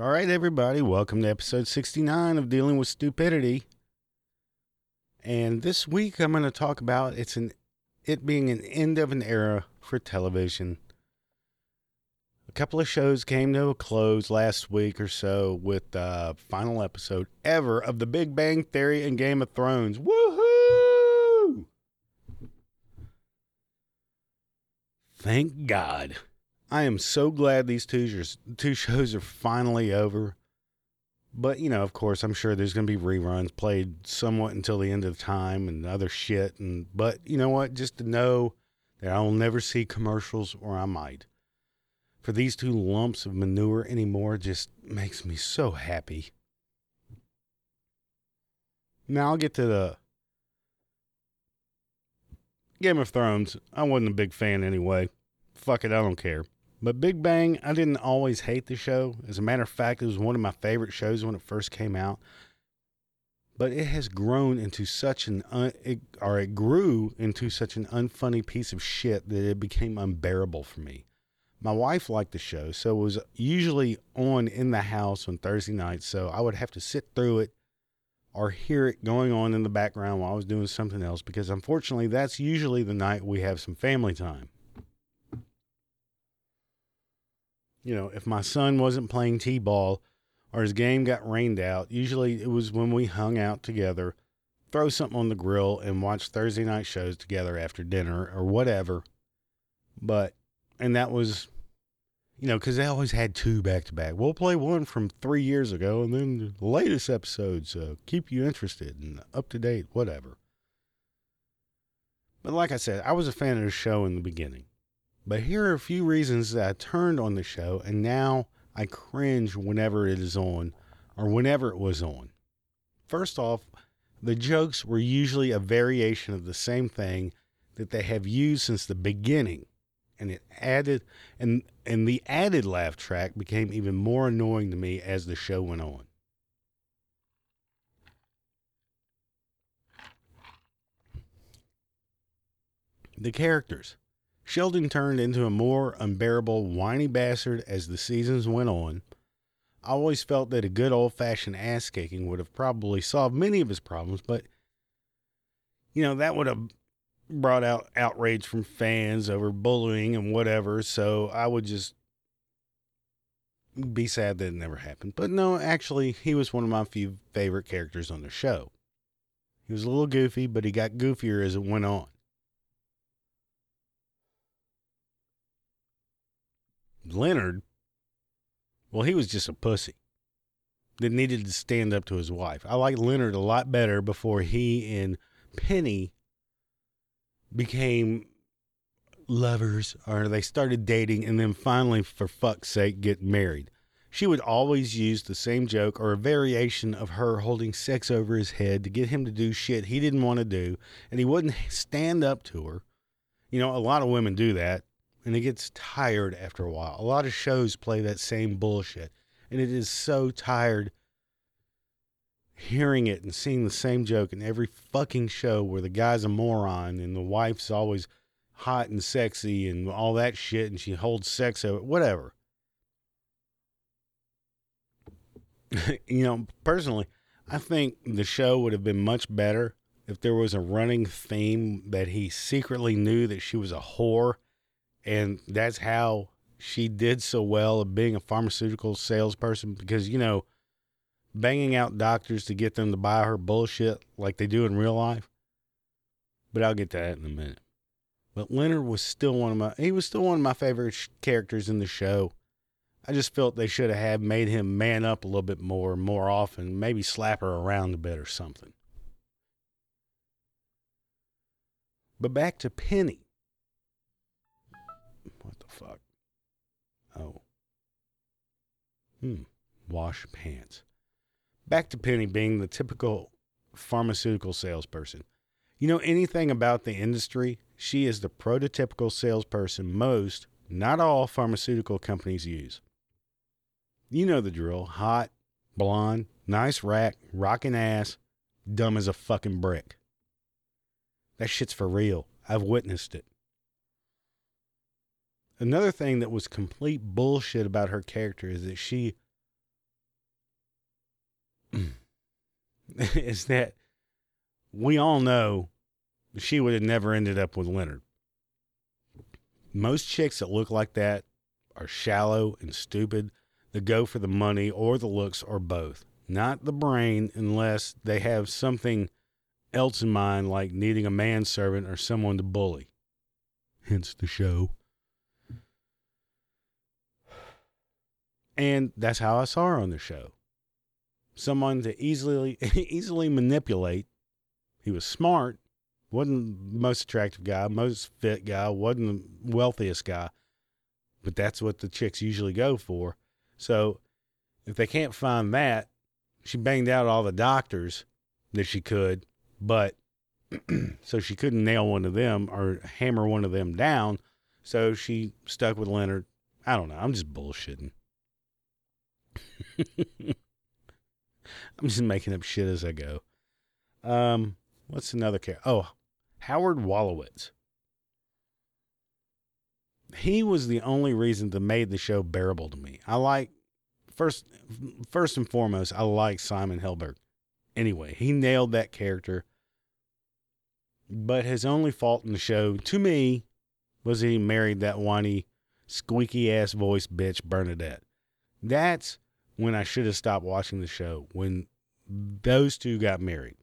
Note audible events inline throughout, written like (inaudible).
All right, everybody, welcome to episode 69 of Dealing with Stupidity. And this week I'm going to talk about it's an it being an end of an era for television. A couple of shows came to a close last week or so with the final episode ever of The Big Bang Theory and Game of Thrones. Woohoo! Thank God. I am so glad these two shows, two shows are finally over. But, you know, of course, I'm sure there's going to be reruns played somewhat until the end of time and other shit. And, but you know what? Just to know that I'll never see commercials, or I might, for these two lumps of manure anymore just makes me so happy. Now I'll get to the Game of Thrones. I wasn't a big fan anyway. Fuck it, I don't care. But Big Bang, I didn't always hate the show. As a matter of fact, it was one of my favorite shows when it first came out. But it has grown into such an, un, it, or it grew into such an unfunny piece of shit that it became unbearable for me. My wife liked the show, so it was usually on in the house on Thursday nights. So I would have to sit through it or hear it going on in the background while I was doing something else because unfortunately, that's usually the night we have some family time. You know, if my son wasn't playing T ball or his game got rained out, usually it was when we hung out together, throw something on the grill and watch Thursday night shows together after dinner or whatever. But, and that was, you know, because they always had two back to back. We'll play one from three years ago and then the latest episodes uh, keep you interested and up to date, whatever. But like I said, I was a fan of the show in the beginning. But here are a few reasons that I turned on the show and now I cringe whenever it is on or whenever it was on. First off, the jokes were usually a variation of the same thing that they have used since the beginning. And it added and and the added laugh track became even more annoying to me as the show went on. The characters. Sheldon turned into a more unbearable, whiny bastard as the seasons went on. I always felt that a good old fashioned ass kicking would have probably solved many of his problems, but, you know, that would have brought out outrage from fans over bullying and whatever, so I would just be sad that it never happened. But no, actually, he was one of my few favorite characters on the show. He was a little goofy, but he got goofier as it went on. Leonard, well, he was just a pussy that needed to stand up to his wife. I liked Leonard a lot better before he and Penny became lovers or they started dating and then finally, for fuck's sake, get married. She would always use the same joke or a variation of her holding sex over his head to get him to do shit he didn't want to do, and he wouldn't stand up to her. You know, a lot of women do that and it gets tired after a while. A lot of shows play that same bullshit, and it is so tired hearing it and seeing the same joke in every fucking show where the guy's a moron and the wife's always hot and sexy and all that shit and she holds sex over whatever. (laughs) you know, personally, I think the show would have been much better if there was a running theme that he secretly knew that she was a whore and that's how she did so well of being a pharmaceutical salesperson because, you know, banging out doctors to get them to buy her bullshit like they do in real life. But I'll get to that in a minute. But Leonard was still one of my he was still one of my favorite sh- characters in the show. I just felt they should have made him man up a little bit more more often, maybe slap her around a bit or something. But back to Penny. Oh. Hmm. Wash pants. Back to Penny being the typical pharmaceutical salesperson. You know anything about the industry? She is the prototypical salesperson most, not all, pharmaceutical companies use. You know the drill hot, blonde, nice rack, rocking ass, dumb as a fucking brick. That shit's for real. I've witnessed it. Another thing that was complete bullshit about her character is that she (clears throat) is that we all know she would have never ended up with Leonard. Most chicks that look like that are shallow and stupid They go for the money or the looks or both, not the brain unless they have something else in mind like needing a manservant or someone to bully. Hence the show. And that's how I saw her on the show. Someone to easily (laughs) easily manipulate. He was smart, wasn't the most attractive guy, most fit guy, wasn't the wealthiest guy, but that's what the chicks usually go for. So if they can't find that, she banged out all the doctors that she could, but (clears throat) so she couldn't nail one of them or hammer one of them down. So she stuck with Leonard. I don't know. I'm just bullshitting. I'm just making up shit as I go. Um, what's another character? Oh, Howard Wolowitz. He was the only reason that made the show bearable to me. I like first first and foremost, I like Simon Helberg. Anyway, he nailed that character. But his only fault in the show, to me, was he married that whiny, squeaky ass voice bitch Bernadette. That's when I should have stopped watching the show. When those two got married.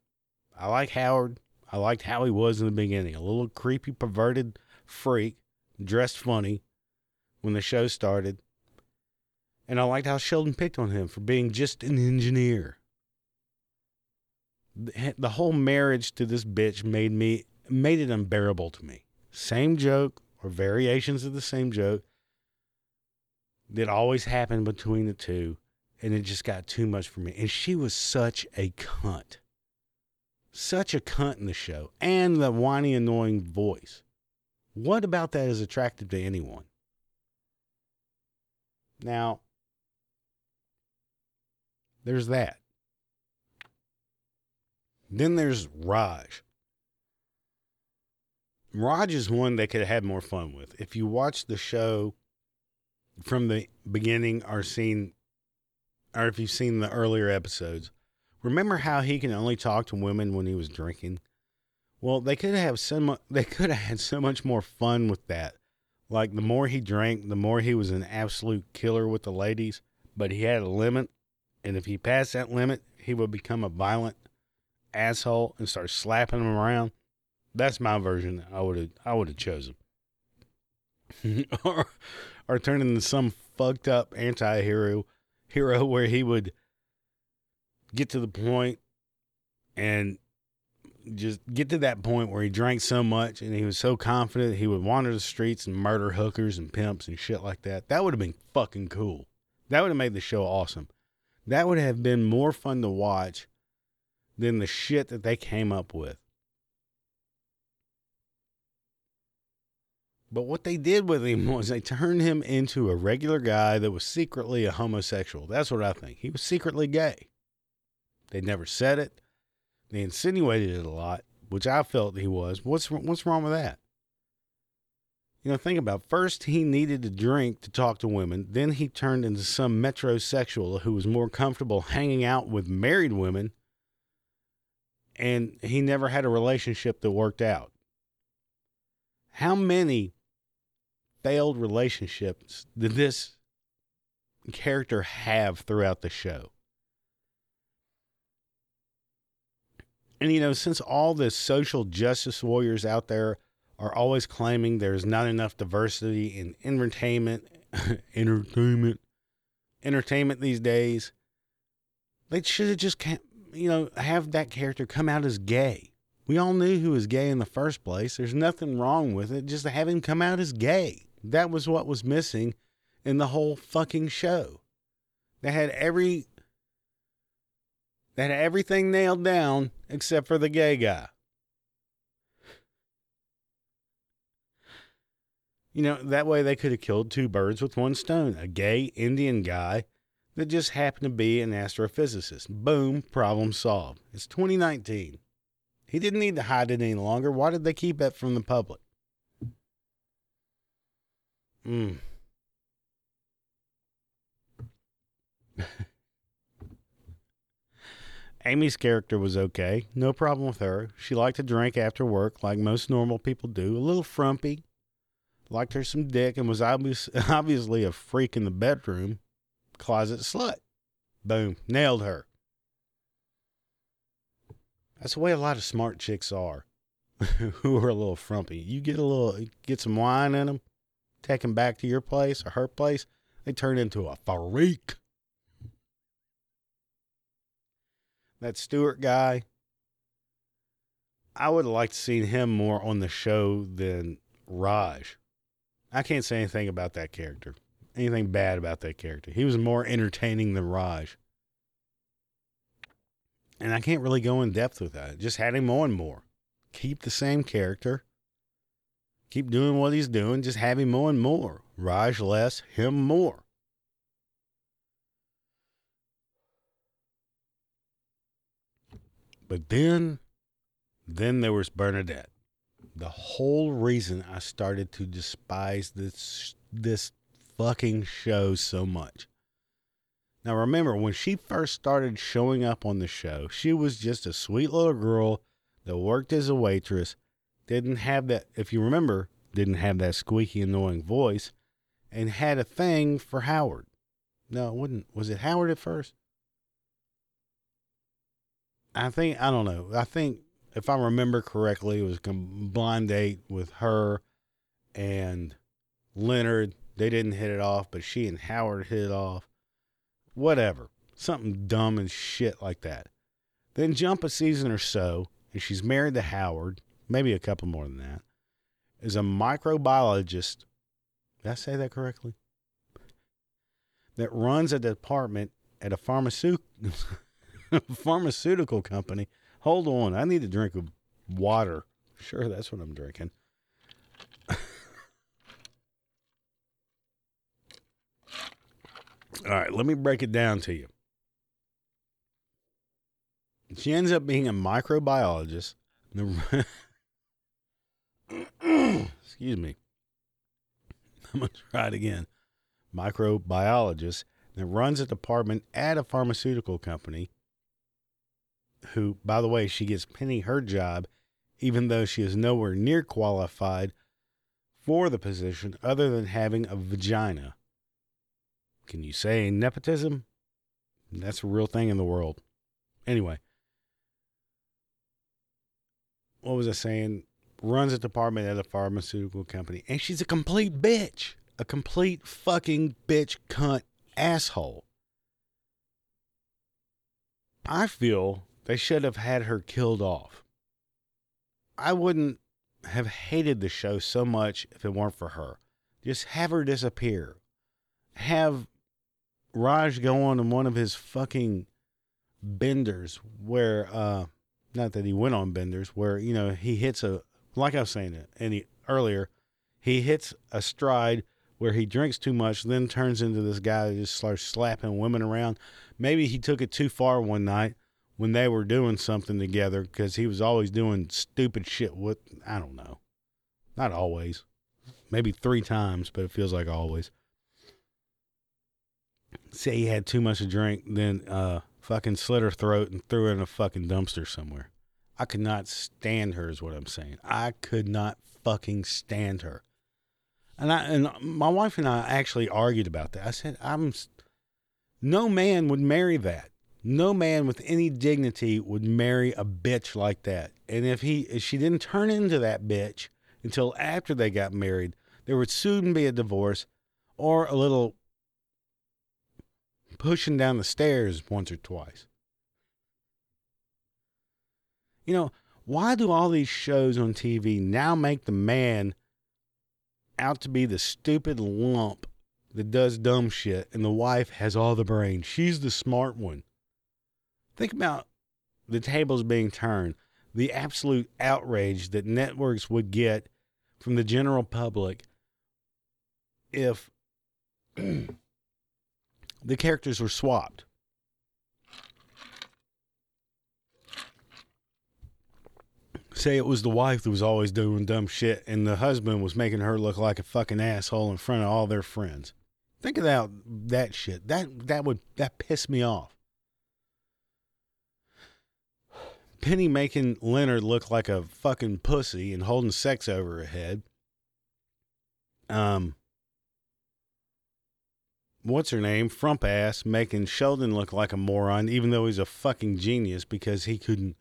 I like Howard. I liked how he was in the beginning. A little creepy, perverted freak, dressed funny when the show started. And I liked how Sheldon picked on him for being just an engineer. The whole marriage to this bitch made me made it unbearable to me. Same joke or variations of the same joke that always happened between the two, and it just got too much for me. And she was such a cunt. Such a cunt in the show. And the whiny, annoying voice. What about that is attractive to anyone? Now, there's that. Then there's Raj. Raj is one they could have had more fun with. If you watch the show from the beginning or seen, or if you've seen the earlier episodes, Remember how he can only talk to women when he was drinking? Well, they could have some (laughs) they could have had so much more fun with that. Like the more he drank, the more he was an absolute killer with the ladies, but he had a limit, and if he passed that limit, he would become a violent asshole and start slapping them around. That's my version. I would have I would have chosen. (laughs) or or turn into some fucked up anti-hero hero where he would get to the point and just get to that point where he drank so much and he was so confident he would wander the streets and murder hookers and pimps and shit like that. That would have been fucking cool. That would have made the show awesome. That would have been more fun to watch than the shit that they came up with. But what they did with him (laughs) was they turned him into a regular guy that was secretly a homosexual. That's what I think. He was secretly gay. They never said it. They insinuated it a lot, which I felt he was. What's what's wrong with that? You know, think about it. first he needed to drink to talk to women, then he turned into some metrosexual who was more comfortable hanging out with married women, and he never had a relationship that worked out. How many failed relationships did this character have throughout the show? And, you know, since all the social justice warriors out there are always claiming there's not enough diversity in entertainment, (laughs) entertainment, entertainment these days, they should have just, you know, have that character come out as gay. We all knew he was gay in the first place. There's nothing wrong with it. Just have him come out as gay. That was what was missing in the whole fucking show. They had every they had everything nailed down except for the gay guy. You know, that way they could have killed two birds with one stone a gay Indian guy that just happened to be an astrophysicist. Boom, problem solved. It's 2019. He didn't need to hide it any longer. Why did they keep it from the public? Hmm. (laughs) Amy's character was okay. No problem with her. She liked to drink after work, like most normal people do. A little frumpy. Liked her some dick and was obvious, (laughs) obviously a freak in the bedroom. Closet slut. Boom. Nailed her. That's the way a lot of smart chicks are (laughs) who are a little frumpy. You get a little, get some wine in them, take them back to your place or her place, they turn into a freak. That Stewart guy, I would have liked to seen him more on the show than Raj. I can't say anything about that character, anything bad about that character. He was more entertaining than Raj. And I can't really go in depth with that. Just had him on more. Keep the same character. Keep doing what he's doing. Just have him on more. Raj less, him more. But then, then there was Bernadette. The whole reason I started to despise this this fucking show so much. Now remember, when she first started showing up on the show, she was just a sweet little girl that worked as a waitress, didn't have that if you remember, didn't have that squeaky annoying voice, and had a thing for Howard. No, it wouldn't was it Howard at first? I think I don't know. I think if I remember correctly, it was a blind date with her and Leonard. They didn't hit it off, but she and Howard hit it off. Whatever. Something dumb and shit like that. Then jump a season or so, and she's married to Howard, maybe a couple more than that, is a microbiologist. Did I say that correctly? That runs a department at a pharmaceutical (laughs) pharmaceutical company. Hold on, I need a drink water. Sure, that's what I'm drinking. (laughs) All right, let me break it down to you. She ends up being a microbiologist. (clears throat) Excuse me. (laughs) I'm going to try it again. Microbiologist that runs a department at a pharmaceutical company. Who, by the way, she gets penny her job, even though she is nowhere near qualified for the position other than having a vagina. Can you say nepotism? That's a real thing in the world. Anyway, what was I saying? Runs a department at a pharmaceutical company, and she's a complete bitch. A complete fucking bitch, cunt, asshole. I feel they should have had her killed off. I wouldn't have hated the show so much if it weren't for her. Just have her disappear. Have Raj go on one of his fucking benders where uh not that he went on benders where you know he hits a like I was saying it any earlier he hits a stride where he drinks too much then turns into this guy that just starts slapping women around. Maybe he took it too far one night when they were doing something together because he was always doing stupid shit with I don't know. Not always. Maybe three times but it feels like always. Say he had too much to drink, then uh, fucking slit her throat and threw her in a fucking dumpster somewhere. I could not stand her, is what I'm saying. I could not fucking stand her. And I and my wife and I actually argued about that. I said, I'm no man would marry that. No man with any dignity would marry a bitch like that. And if he if she didn't turn into that bitch until after they got married, there would soon be a divorce or a little pushing down the stairs once or twice. You know, why do all these shows on TV now make the man out to be the stupid lump that does dumb shit and the wife has all the brain? She's the smart one. Think about the tables being turned, the absolute outrage that networks would get from the general public if (clears throat) the characters were swapped. Say it was the wife that was always doing dumb shit, and the husband was making her look like a fucking asshole in front of all their friends. Think about that shit. That that would that piss me off. Penny making Leonard look like a fucking pussy and holding sex over her head. Um, what's her name? Frump ass making Sheldon look like a moron, even though he's a fucking genius because he couldn't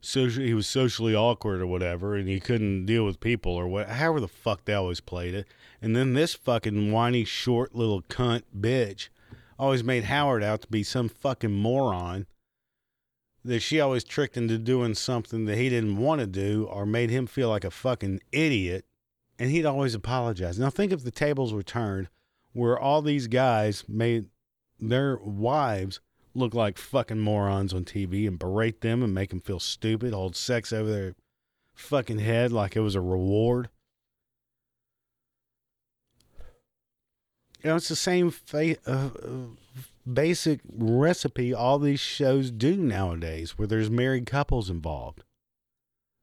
social he was socially awkward or whatever, and he couldn't deal with people or what. However the fuck they always played it. And then this fucking whiny short little cunt bitch always made Howard out to be some fucking moron that she always tricked into doing something that he didn't want to do or made him feel like a fucking idiot and he'd always apologize. Now think if the tables were turned where all these guys made their wives look like fucking morons on TV and berate them and make them feel stupid, hold sex over their fucking head like it was a reward. You know, it's the same fa- uh, uh, basic recipe all these shows do nowadays, where there's married couples involved,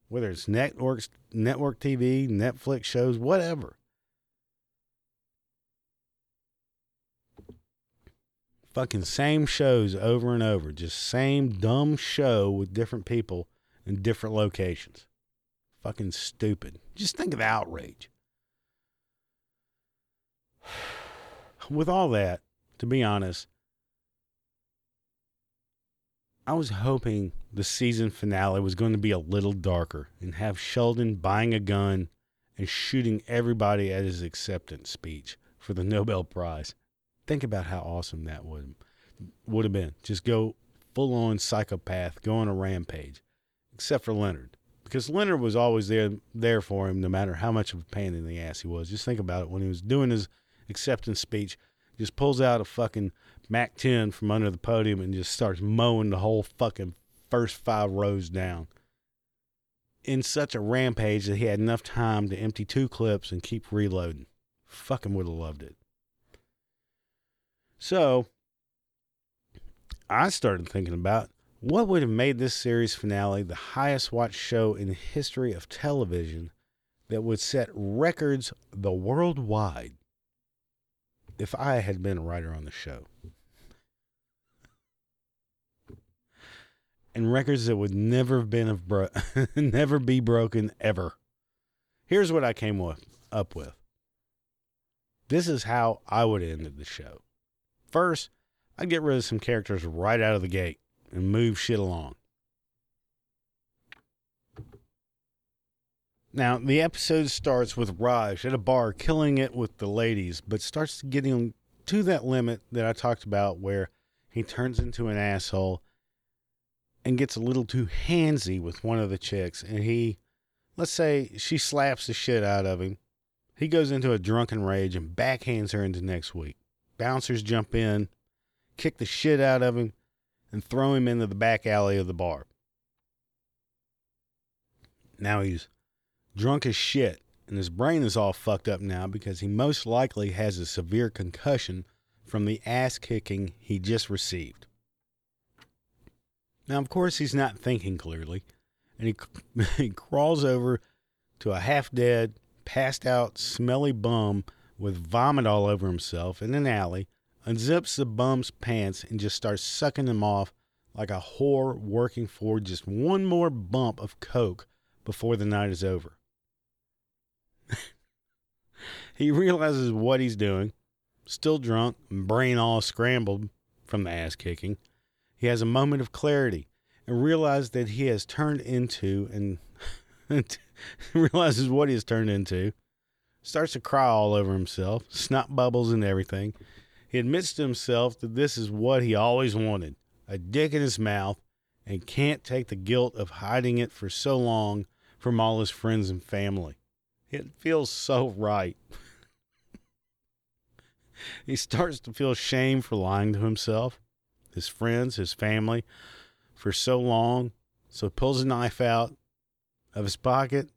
whether it's networks, network TV, Netflix shows, whatever. Fucking same shows over and over, just same dumb show with different people in different locations. Fucking stupid. Just think of the outrage. (sighs) with all that, to be honest, I was hoping the season finale was going to be a little darker and have Sheldon buying a gun and shooting everybody at his acceptance speech for the (laughs) Nobel Prize. Think about how awesome that would would have been. Just go full on psychopath, go on a rampage, except for Leonard, because Leonard was always there there for him, no matter how much of a pain in the ass he was. Just think about it when he was doing his acceptance speech just pulls out a fucking Mac 10 from under the podium and just starts mowing the whole fucking first five rows down in such a rampage that he had enough time to empty two clips and keep reloading. Fucking would have loved it. So I started thinking about what would have made this series finale the highest watched show in the history of television that would set records the worldwide if I had been a writer on the show. And records that would never have been of bro- (laughs) never be broken ever. Here's what I came with, up with. This is how I would have ended the show. First, I'd get rid of some characters right out of the gate and move shit along. Now, the episode starts with Raj at a bar killing it with the ladies, but starts getting to that limit that I talked about where he turns into an asshole and gets a little too handsy with one of the chicks. And he, let's say she slaps the shit out of him. He goes into a drunken rage and backhands her into next week. Bouncers jump in, kick the shit out of him, and throw him into the back alley of the bar. Now he's drunk as shit, and his brain is all fucked up now because he most likely has a severe concussion from the ass kicking he just received. Now, of course, he's not thinking clearly, and he, (laughs) he crawls over to a half dead, passed out, smelly bum with vomit all over himself in an alley, unzips the bum's pants, and just starts sucking them off like a whore working for just one more bump of coke before the night is over. (laughs) he realizes what he's doing, still drunk, brain all scrambled from the ass kicking. He has a moment of clarity and realizes that he has turned into and (laughs) realizes what he has turned into. Starts to cry all over himself, snot bubbles and everything. He admits to himself that this is what he always wanted a dick in his mouth and can't take the guilt of hiding it for so long from all his friends and family. It feels so right. (laughs) he starts to feel shame for lying to himself, his friends, his family for so long. So he pulls a knife out of his pocket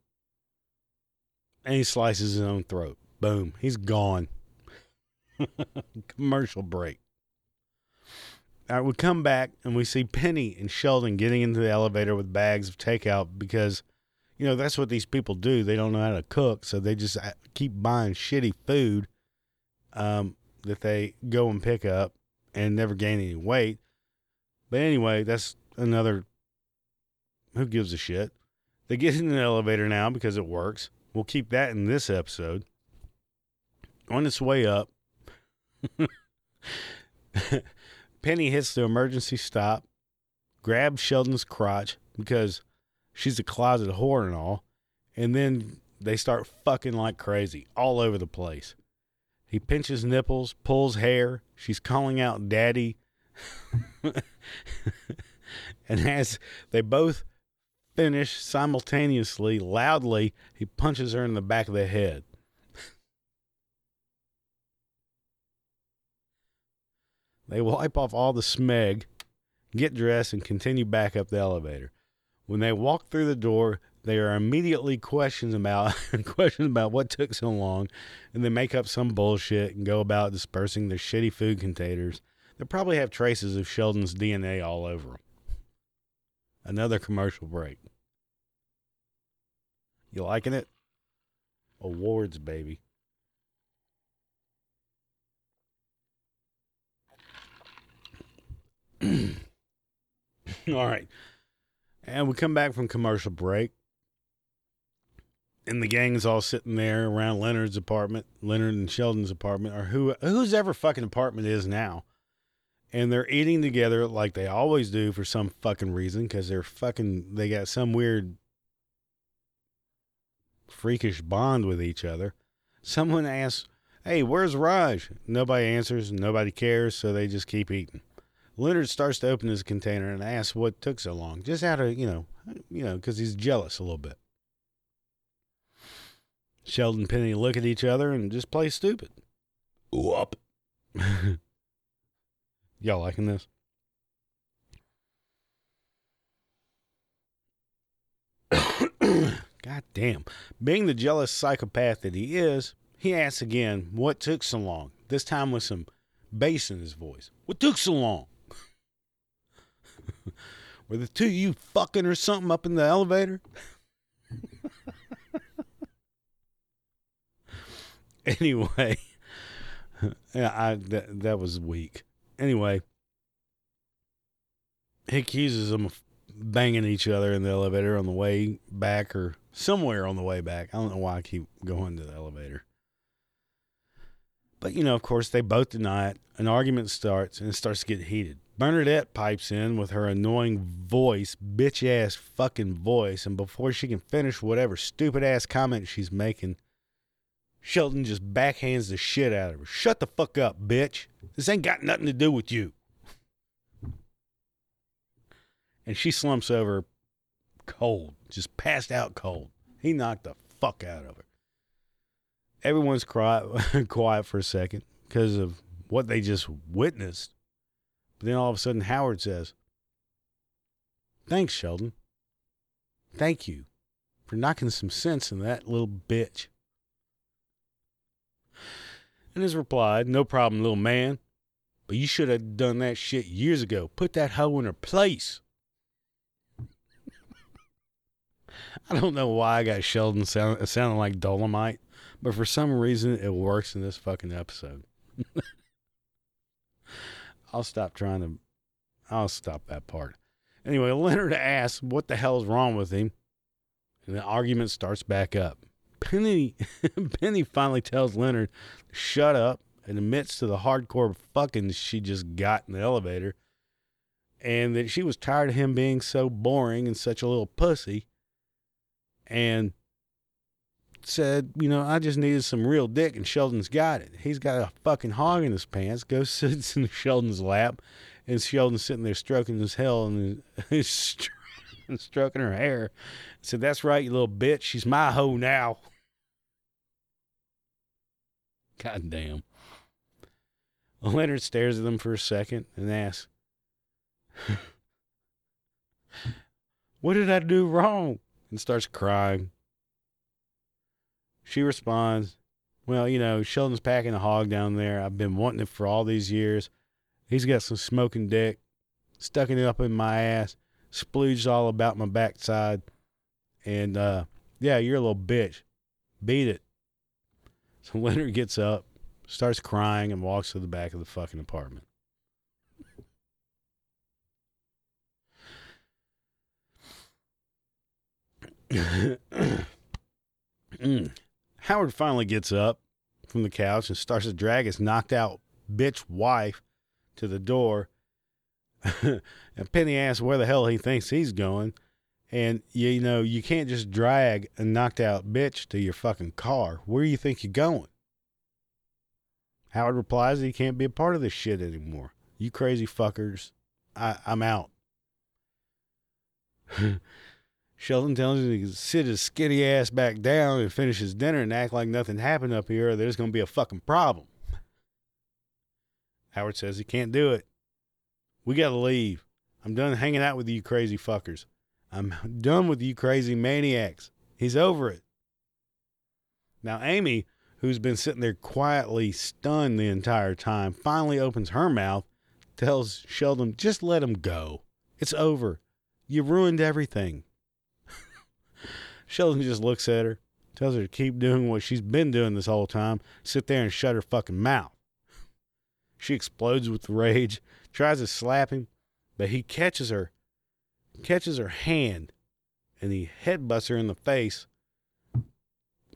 and he slices his own throat. Boom, he's gone. (laughs) Commercial break. All right, we come back and we see Penny and Sheldon getting into the elevator with bags of takeout because you know, that's what these people do. They don't know how to cook, so they just uh, keep buying shitty food um, that they go and pick up and never gain any weight. But anyway, that's another Who gives a shit? They get in the elevator now because it works. We'll keep that in this episode. On its way up, (laughs) Penny hits the emergency stop, grabs Sheldon's crotch because she's a closet whore and all, and then they start fucking like crazy all over the place. He pinches nipples, pulls hair. She's calling out daddy. (laughs) and as they both finish simultaneously, loudly, he punches her in the back of the head. they wipe off all the smeg, get dressed, and continue back up the elevator. When they walk through the door, there are immediately questions about (laughs) questions about what took so long, and they make up some bullshit and go about dispersing their shitty food containers. They probably have traces of Sheldon's DNA all over them. Another commercial break. You liking it? Awards, baby. all right. And we come back from commercial break and the gang's all sitting there around Leonard's apartment, Leonard and Sheldon's apartment, or who whose ever fucking apartment is now. And they're eating together like they always do for some fucking reason because they're fucking they got some weird freakish bond with each other. Someone asks, "Hey, where's Raj?" Nobody answers, nobody cares, so they just keep eating. Leonard starts to open his container and asks what took so long, just out of you know, you know, because he's jealous a little bit. Sheldon and Penny look at each other and just play stupid. Whoop. (laughs) Y'all liking this? (coughs) God damn. Being the jealous psychopath that he is, he asks again, What took so long? This time with some bass in his voice. What took so long? (laughs) Were the two of you fucking or something up in the elevator? (laughs) anyway, (laughs) I that, that was weak. Anyway, he accuses them of banging each other in the elevator on the way back or somewhere on the way back. I don't know why I keep going to the elevator. But, you know, of course, they both deny it. An argument starts and it starts to get heated. Bernadette pipes in with her annoying voice, bitch ass fucking voice, and before she can finish whatever stupid ass comment she's making, Sheldon just backhands the shit out of her. Shut the fuck up, bitch. This ain't got nothing to do with you. And she slumps over cold, just passed out cold. He knocked the fuck out of her. Everyone's quiet, (laughs) quiet for a second because of what they just witnessed. But then all of a sudden, Howard says, Thanks, Sheldon. Thank you for knocking some sense in that little bitch. And his replied, No problem, little man. But you should have done that shit years ago. Put that hoe in her place. (laughs) I don't know why I got Sheldon sound, sounding like Dolomite, but for some reason it works in this fucking episode. (laughs) I'll stop trying to. I'll stop that part. Anyway, Leonard asks what the hell's wrong with him, and the argument starts back up. Penny (laughs) Penny finally tells Leonard shut up and admits to the hardcore fucking she just got in the elevator and that she was tired of him being so boring and such a little pussy and said, you know, I just needed some real dick and Sheldon's got it. He's got a fucking hog in his pants, goes (laughs) sits in Sheldon's lap and Sheldon's sitting there stroking his hell and (laughs) stroking her hair. Said, that's right, you little bitch. She's my hoe now. God damn. Leonard stares at them for a second and asks, (laughs) What did I do wrong? And starts crying. She responds, Well, you know, Sheldon's packing a hog down there. I've been wanting it for all these years. He's got some smoking dick, stuck it up in my ass, splooged all about my backside. And uh, yeah, you're a little bitch. Beat it. (laughs) So Leonard gets up, starts crying, and walks to the back of the fucking apartment. (coughs) Howard finally gets up from the couch and starts to drag his knocked out bitch wife to the door. (laughs) and Penny asks where the hell he thinks he's going. And you know, you can't just drag a knocked out bitch to your fucking car. Where do you think you're going? Howard replies that he can't be a part of this shit anymore. You crazy fuckers. I, I'm out. (laughs) Sheldon tells him to sit his skinny ass back down and finish his dinner and act like nothing happened up here or there's going to be a fucking problem. (laughs) Howard says he can't do it. We got to leave. I'm done hanging out with you crazy fuckers. I'm done with you crazy maniacs. He's over it. Now, Amy, who's been sitting there quietly stunned the entire time, finally opens her mouth, tells Sheldon, just let him go. It's over. You ruined everything. (laughs) Sheldon just looks at her, tells her to keep doing what she's been doing this whole time, sit there and shut her fucking mouth. She explodes with rage, tries to slap him, but he catches her, catches her hand, and he headbutts her in the face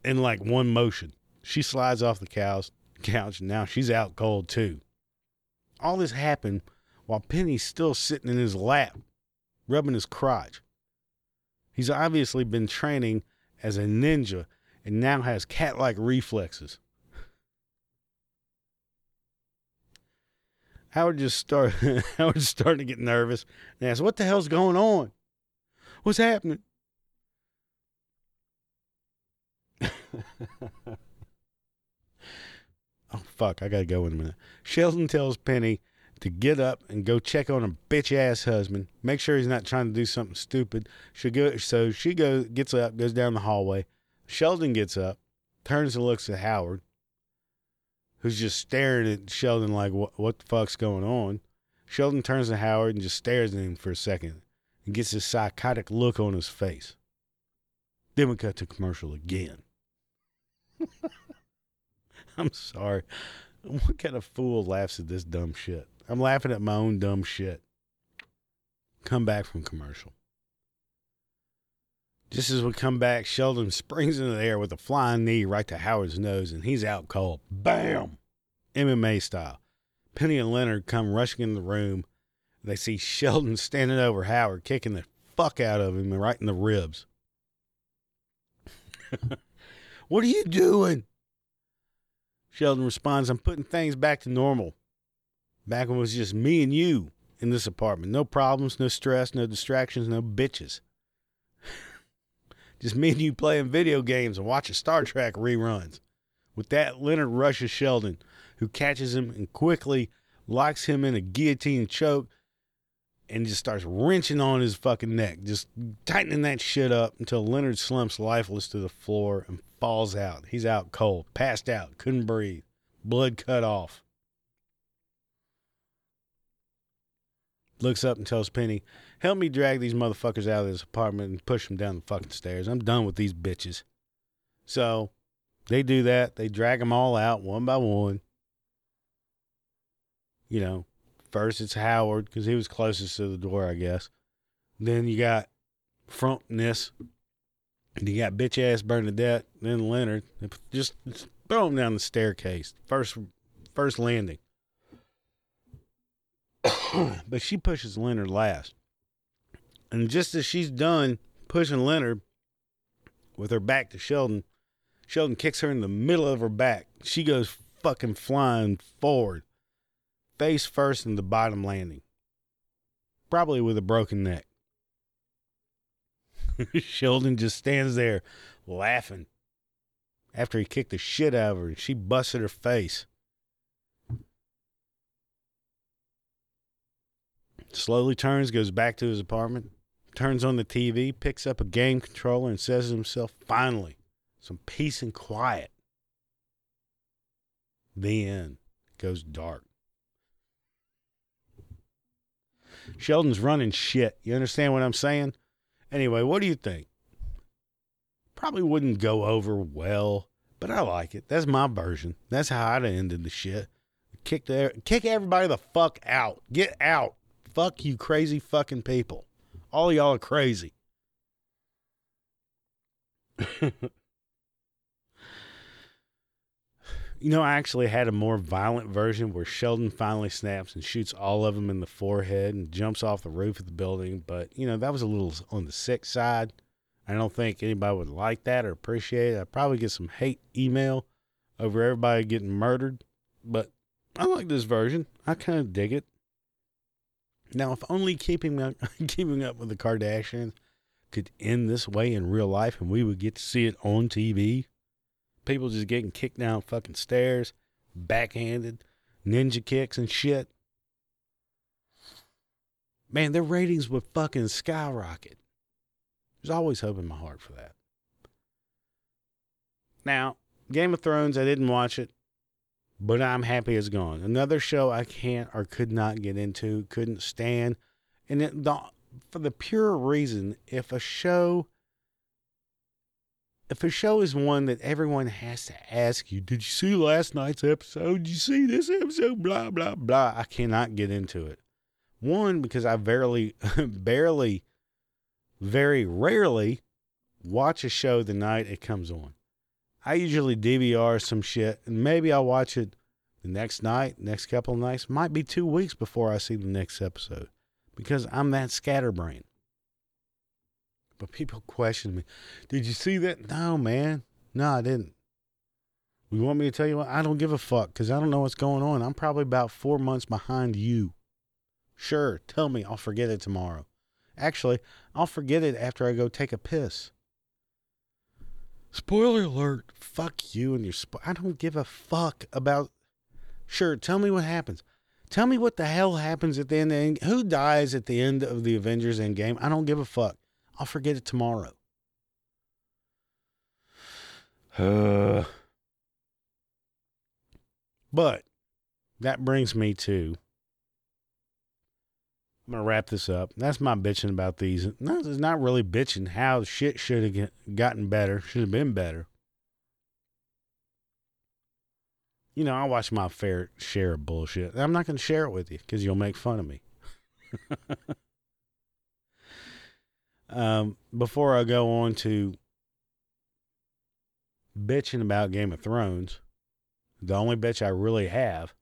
in like one motion. She slides off the couch, couch, and now she's out cold too. All this happened while Penny's still sitting in his lap, rubbing his crotch. He's obviously been training as a ninja and now has cat like reflexes. Howard just start (laughs) Howard's starting to get nervous and asks, What the hell's going on? What's happening? (laughs) oh fuck, I gotta go in a minute. Sheldon tells Penny to get up and go check on her bitch ass husband. Make sure he's not trying to do something stupid. She go so she goes gets up, goes down the hallway. Sheldon gets up, turns and looks at Howard, who's just staring at Sheldon like what what the fuck's going on. Sheldon turns to Howard and just stares at him for a second and gets this psychotic look on his face. Then we cut to commercial again. (laughs) I'm sorry. What kind of fool laughs at this dumb shit? I'm laughing at my own dumb shit. Come back from commercial. Just as we come back, Sheldon springs into the air with a flying knee right to Howard's nose, and he's out cold. Bam! MMA style. Penny and Leonard come rushing in the room. They see Sheldon standing over Howard, kicking the fuck out of him and right in the ribs. (laughs) what are you doing? Sheldon responds, I'm putting things back to normal. Back when it was just me and you in this apartment. No problems, no stress, no distractions, no bitches. Just me and you playing video games and watching Star Trek reruns. With that, Leonard rushes Sheldon, who catches him and quickly locks him in a guillotine choke and just starts wrenching on his fucking neck, just tightening that shit up until Leonard slumps lifeless to the floor and falls out. He's out cold, passed out, couldn't breathe, blood cut off. looks up and tells Penny, Help me drag these motherfuckers out of this apartment and push them down the fucking stairs. I'm done with these bitches. So they do that. They drag them all out one by one. You know, first it's Howard because he was closest to the door, I guess. Then you got Frumpness. And you got bitch ass Bernadette. Then Leonard. Just throw them down the staircase. First, first landing. (coughs) but she pushes Leonard last. And just as she's done pushing Leonard with her back to Sheldon, Sheldon kicks her in the middle of her back. She goes fucking flying forward, face first in the bottom landing, probably with a broken neck. (laughs) Sheldon just stands there laughing after he kicked the shit out of her and she busted her face. Slowly turns, goes back to his apartment, turns on the TV, picks up a game controller, and says to himself, finally, some peace and quiet. Then goes dark. Sheldon's running shit. You understand what I'm saying? Anyway, what do you think? Probably wouldn't go over well, but I like it. That's my version. That's how I'd have ended the shit. Kick the kick everybody the fuck out. Get out. Fuck you, crazy fucking people. All y'all are crazy. (laughs) You know, I actually had a more violent version where Sheldon finally snaps and shoots all of them in the forehead and jumps off the roof of the building. But, you know, that was a little on the sick side. I don't think anybody would like that or appreciate it. I'd probably get some hate email over everybody getting murdered. But I like this version. I kind of dig it. Now, if only keeping up, (laughs) keeping up with the Kardashians could end this way in real life and we would get to see it on TV, People just getting kicked down fucking stairs, backhanded, ninja kicks and shit. Man, their ratings would fucking skyrocket. There's always hope in my heart for that. Now, Game of Thrones, I didn't watch it, but I'm happy it's gone. Another show I can't or could not get into, couldn't stand. And it, the, for the pure reason, if a show if a show is one that everyone has to ask you, did you see last night's episode? Did you see this episode? Blah, blah, blah. I cannot get into it. One, because I barely, (laughs) barely, very rarely watch a show the night it comes on. I usually DVR some shit and maybe I'll watch it the next night, next couple of nights. Might be two weeks before I see the next episode because I'm that scatterbrain. But people question me, did you see that? No, man. No, I didn't. You want me to tell you what? I don't give a fuck because I don't know what's going on. I'm probably about four months behind you. Sure, tell me. I'll forget it tomorrow. Actually, I'll forget it after I go take a piss. Spoiler alert. Fuck you and your spo- I don't give a fuck about. Sure, tell me what happens. Tell me what the hell happens at the end. Of Who dies at the end of the Avengers Endgame? I don't give a fuck. I'll forget it tomorrow. Uh, (sighs) but that brings me to I'm gonna wrap this up. That's my bitching about these. No, it's not really bitching. How shit should have gotten better. Should have been better. You know, I watch my fair share of bullshit. I'm not gonna share it with you because you'll make fun of me. (laughs) Um, before I go on to bitching about Game of Thrones, the only bitch I really have,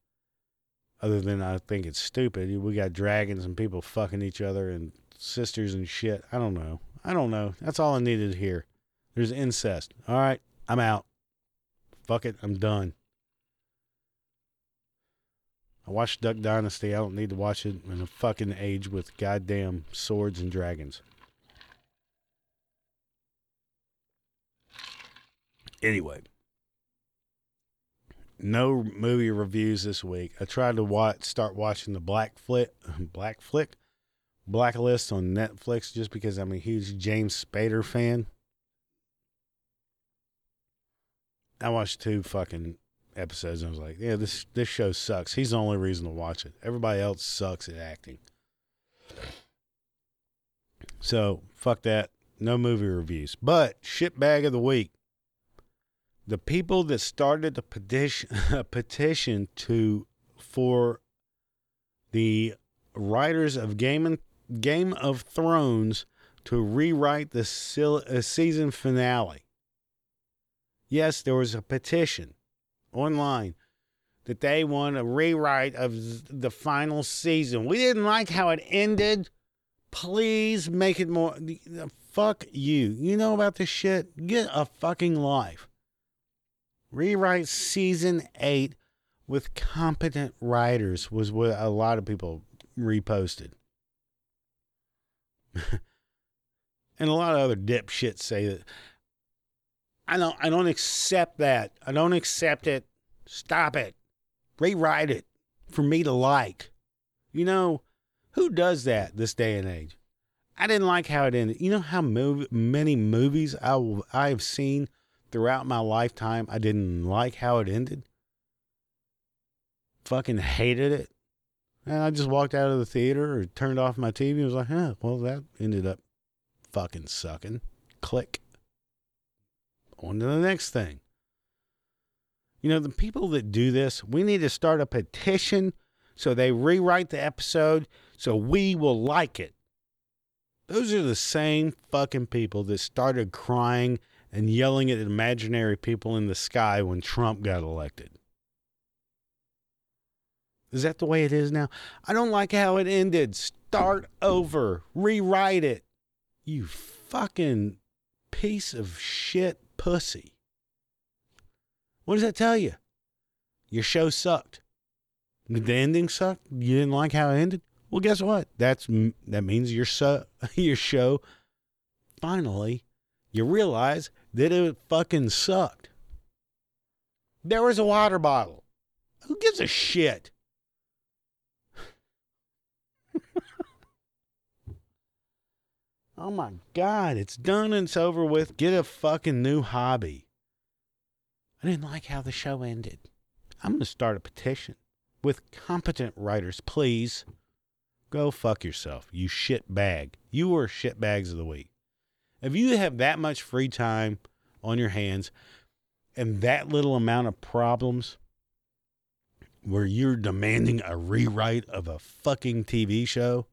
other than I think it's stupid, we got dragons and people fucking each other and sisters and shit. I don't know. I don't know. That's all I needed hear. There's incest. All right, I'm out. Fuck it, I'm done. I watched Duck Dynasty. I don't need to watch it in a fucking age with goddamn swords and dragons. Anyway, no movie reviews this week. I tried to watch, start watching the Black Flick, (laughs) Black Flick, Blacklist on Netflix just because I'm a huge James Spader fan. I watched two fucking episodes and I was like, yeah, this this show sucks. He's the only reason to watch it. Everybody else sucks at acting. So fuck that. No movie reviews. But shit bag of the week the people that started the petition, (laughs) petition to for the writers of Game and Game of Thrones to rewrite the uh, season finale. Yes, there was a petition online that they want a rewrite of the final season. We didn't like how it ended. Please make it more. Fuck you. You know about this shit? Get a fucking life. Rewrite season eight with competent writers was what a lot of people reposted. (laughs) and a lot of other dipshits say that I don't I don't accept that. I don't accept it. Stop it. Rewrite it for me to like. You know, who does that this day and age? I didn't like how it ended. You know how mov- many movies I, I have seen throughout my lifetime, I didn't like how it ended. Fucking hated it. And I just walked out of the theater or turned off my TV and was like, huh, well, that ended up fucking sucking. Click. On to the next thing. You know, the people that do this, we need to start a petition so they rewrite the episode so we will like it. Those are the same fucking people that started crying and yelling at imaginary people in the sky when Trump got elected. Is that the way it is now? I don't like how it ended. Start over. Rewrite it. You fucking piece of shit pussy. What does that tell you? Your show sucked. Did the ending suck? You didn't like how it ended? Well, guess what? That's that means your su- (laughs) your show finally you realize that it fucking sucked. There was a water bottle. Who gives a shit? oh my God, it's done and it's over with. Get a fucking new hobby. I didn't like how the show ended. I'm going to start a petition with competent writers, please. Go fuck yourself, you shit bag. You were shit bags of the week. If you have that much free time on your hands and that little amount of problems where you're demanding a rewrite of a fucking TV show,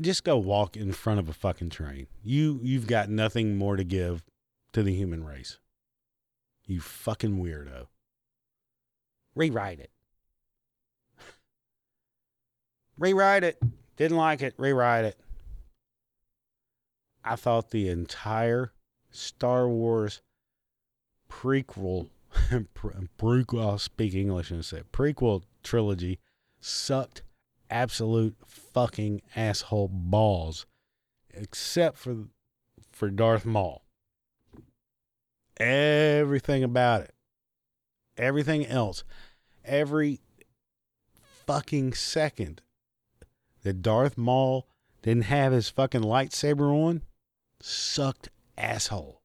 just go walk in front of a fucking train. You you've got nothing more to give to the human race. You fucking weirdo. Rewrite it. Rewrite it. Didn't like it. Rewrite it. I thought the entire Star Wars prequel, (laughs) prequel, I'll speak English and say prequel trilogy sucked absolute fucking asshole balls, except for for Darth Maul. Everything about it, everything else, every fucking second that Darth Maul didn't have his fucking lightsaber on sucked asshole.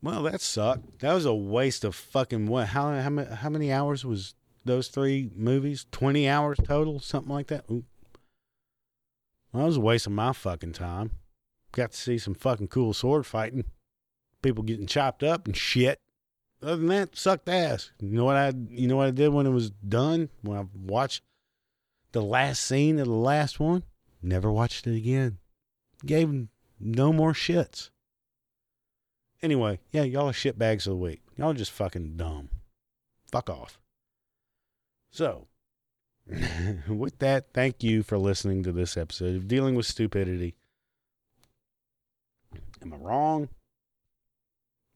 Well, that sucked. That was a waste of fucking what? How how many, how many hours was those three movies? Twenty hours total, something like that. Ooh. Well, that was a waste of my fucking time. Got to see some fucking cool sword fighting, people getting chopped up and shit. Other than that, sucked ass. You know what I? You know what I did when it was done? When I watched the last scene of the last one, Never watched it again. Gave him no more shits. Anyway, yeah, y'all are shitbags of the week. Y'all are just fucking dumb. Fuck off. So, (laughs) with that, thank you for listening to this episode of Dealing with Stupidity. Am I wrong?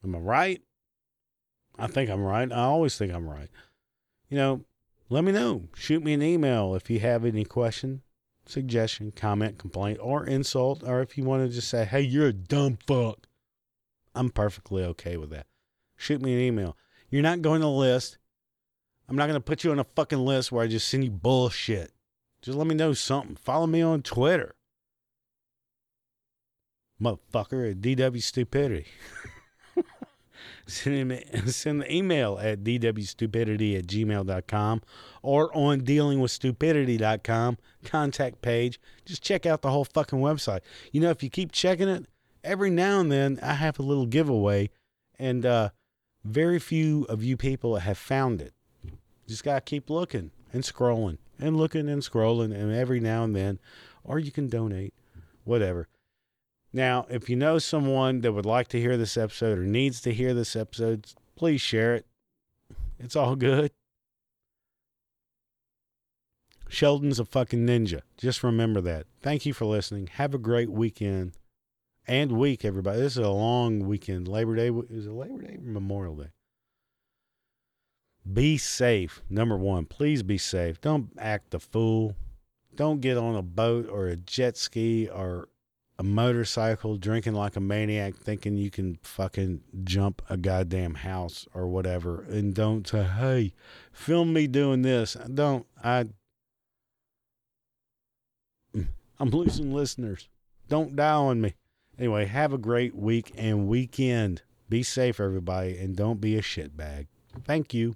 Am I right? I think I'm right. I always think I'm right. You know, let me know. Shoot me an email if you have any question, suggestion, comment, complaint, or insult, or if you want to just say, hey, you're a dumb fuck, I'm perfectly okay with that. Shoot me an email. You're not going to list. I'm not going to put you on a fucking list where I just send you bullshit. Just let me know something. Follow me on Twitter. Motherfucker at DW Stupidity. (laughs) send, me, (laughs) send the email at dwstupidity at gmail.com or on dealingwithstupidity.com contact page. Just check out the whole fucking website. You know, if you keep checking it, every now and then I have a little giveaway, and uh, very few of you people have found it. Just got to keep looking and scrolling and looking and scrolling, and every now and then, or you can donate, whatever. Now, if you know someone that would like to hear this episode or needs to hear this episode, please share it. It's all good. Sheldon's a fucking ninja. Just remember that. Thank you for listening. Have a great weekend and week, everybody. This is a long weekend. Labor Day is it Labor Day or Memorial Day? Be safe. Number one, please be safe. Don't act the fool. Don't get on a boat or a jet ski or a motorcycle drinking like a maniac thinking you can fucking jump a goddamn house or whatever. And don't say hey film me doing this. Don't. I (laughs) i'm losing listeners. Don't die on me. Anyway have a great week and weekend. Be safe everybody and don't be a shitbag. Thank you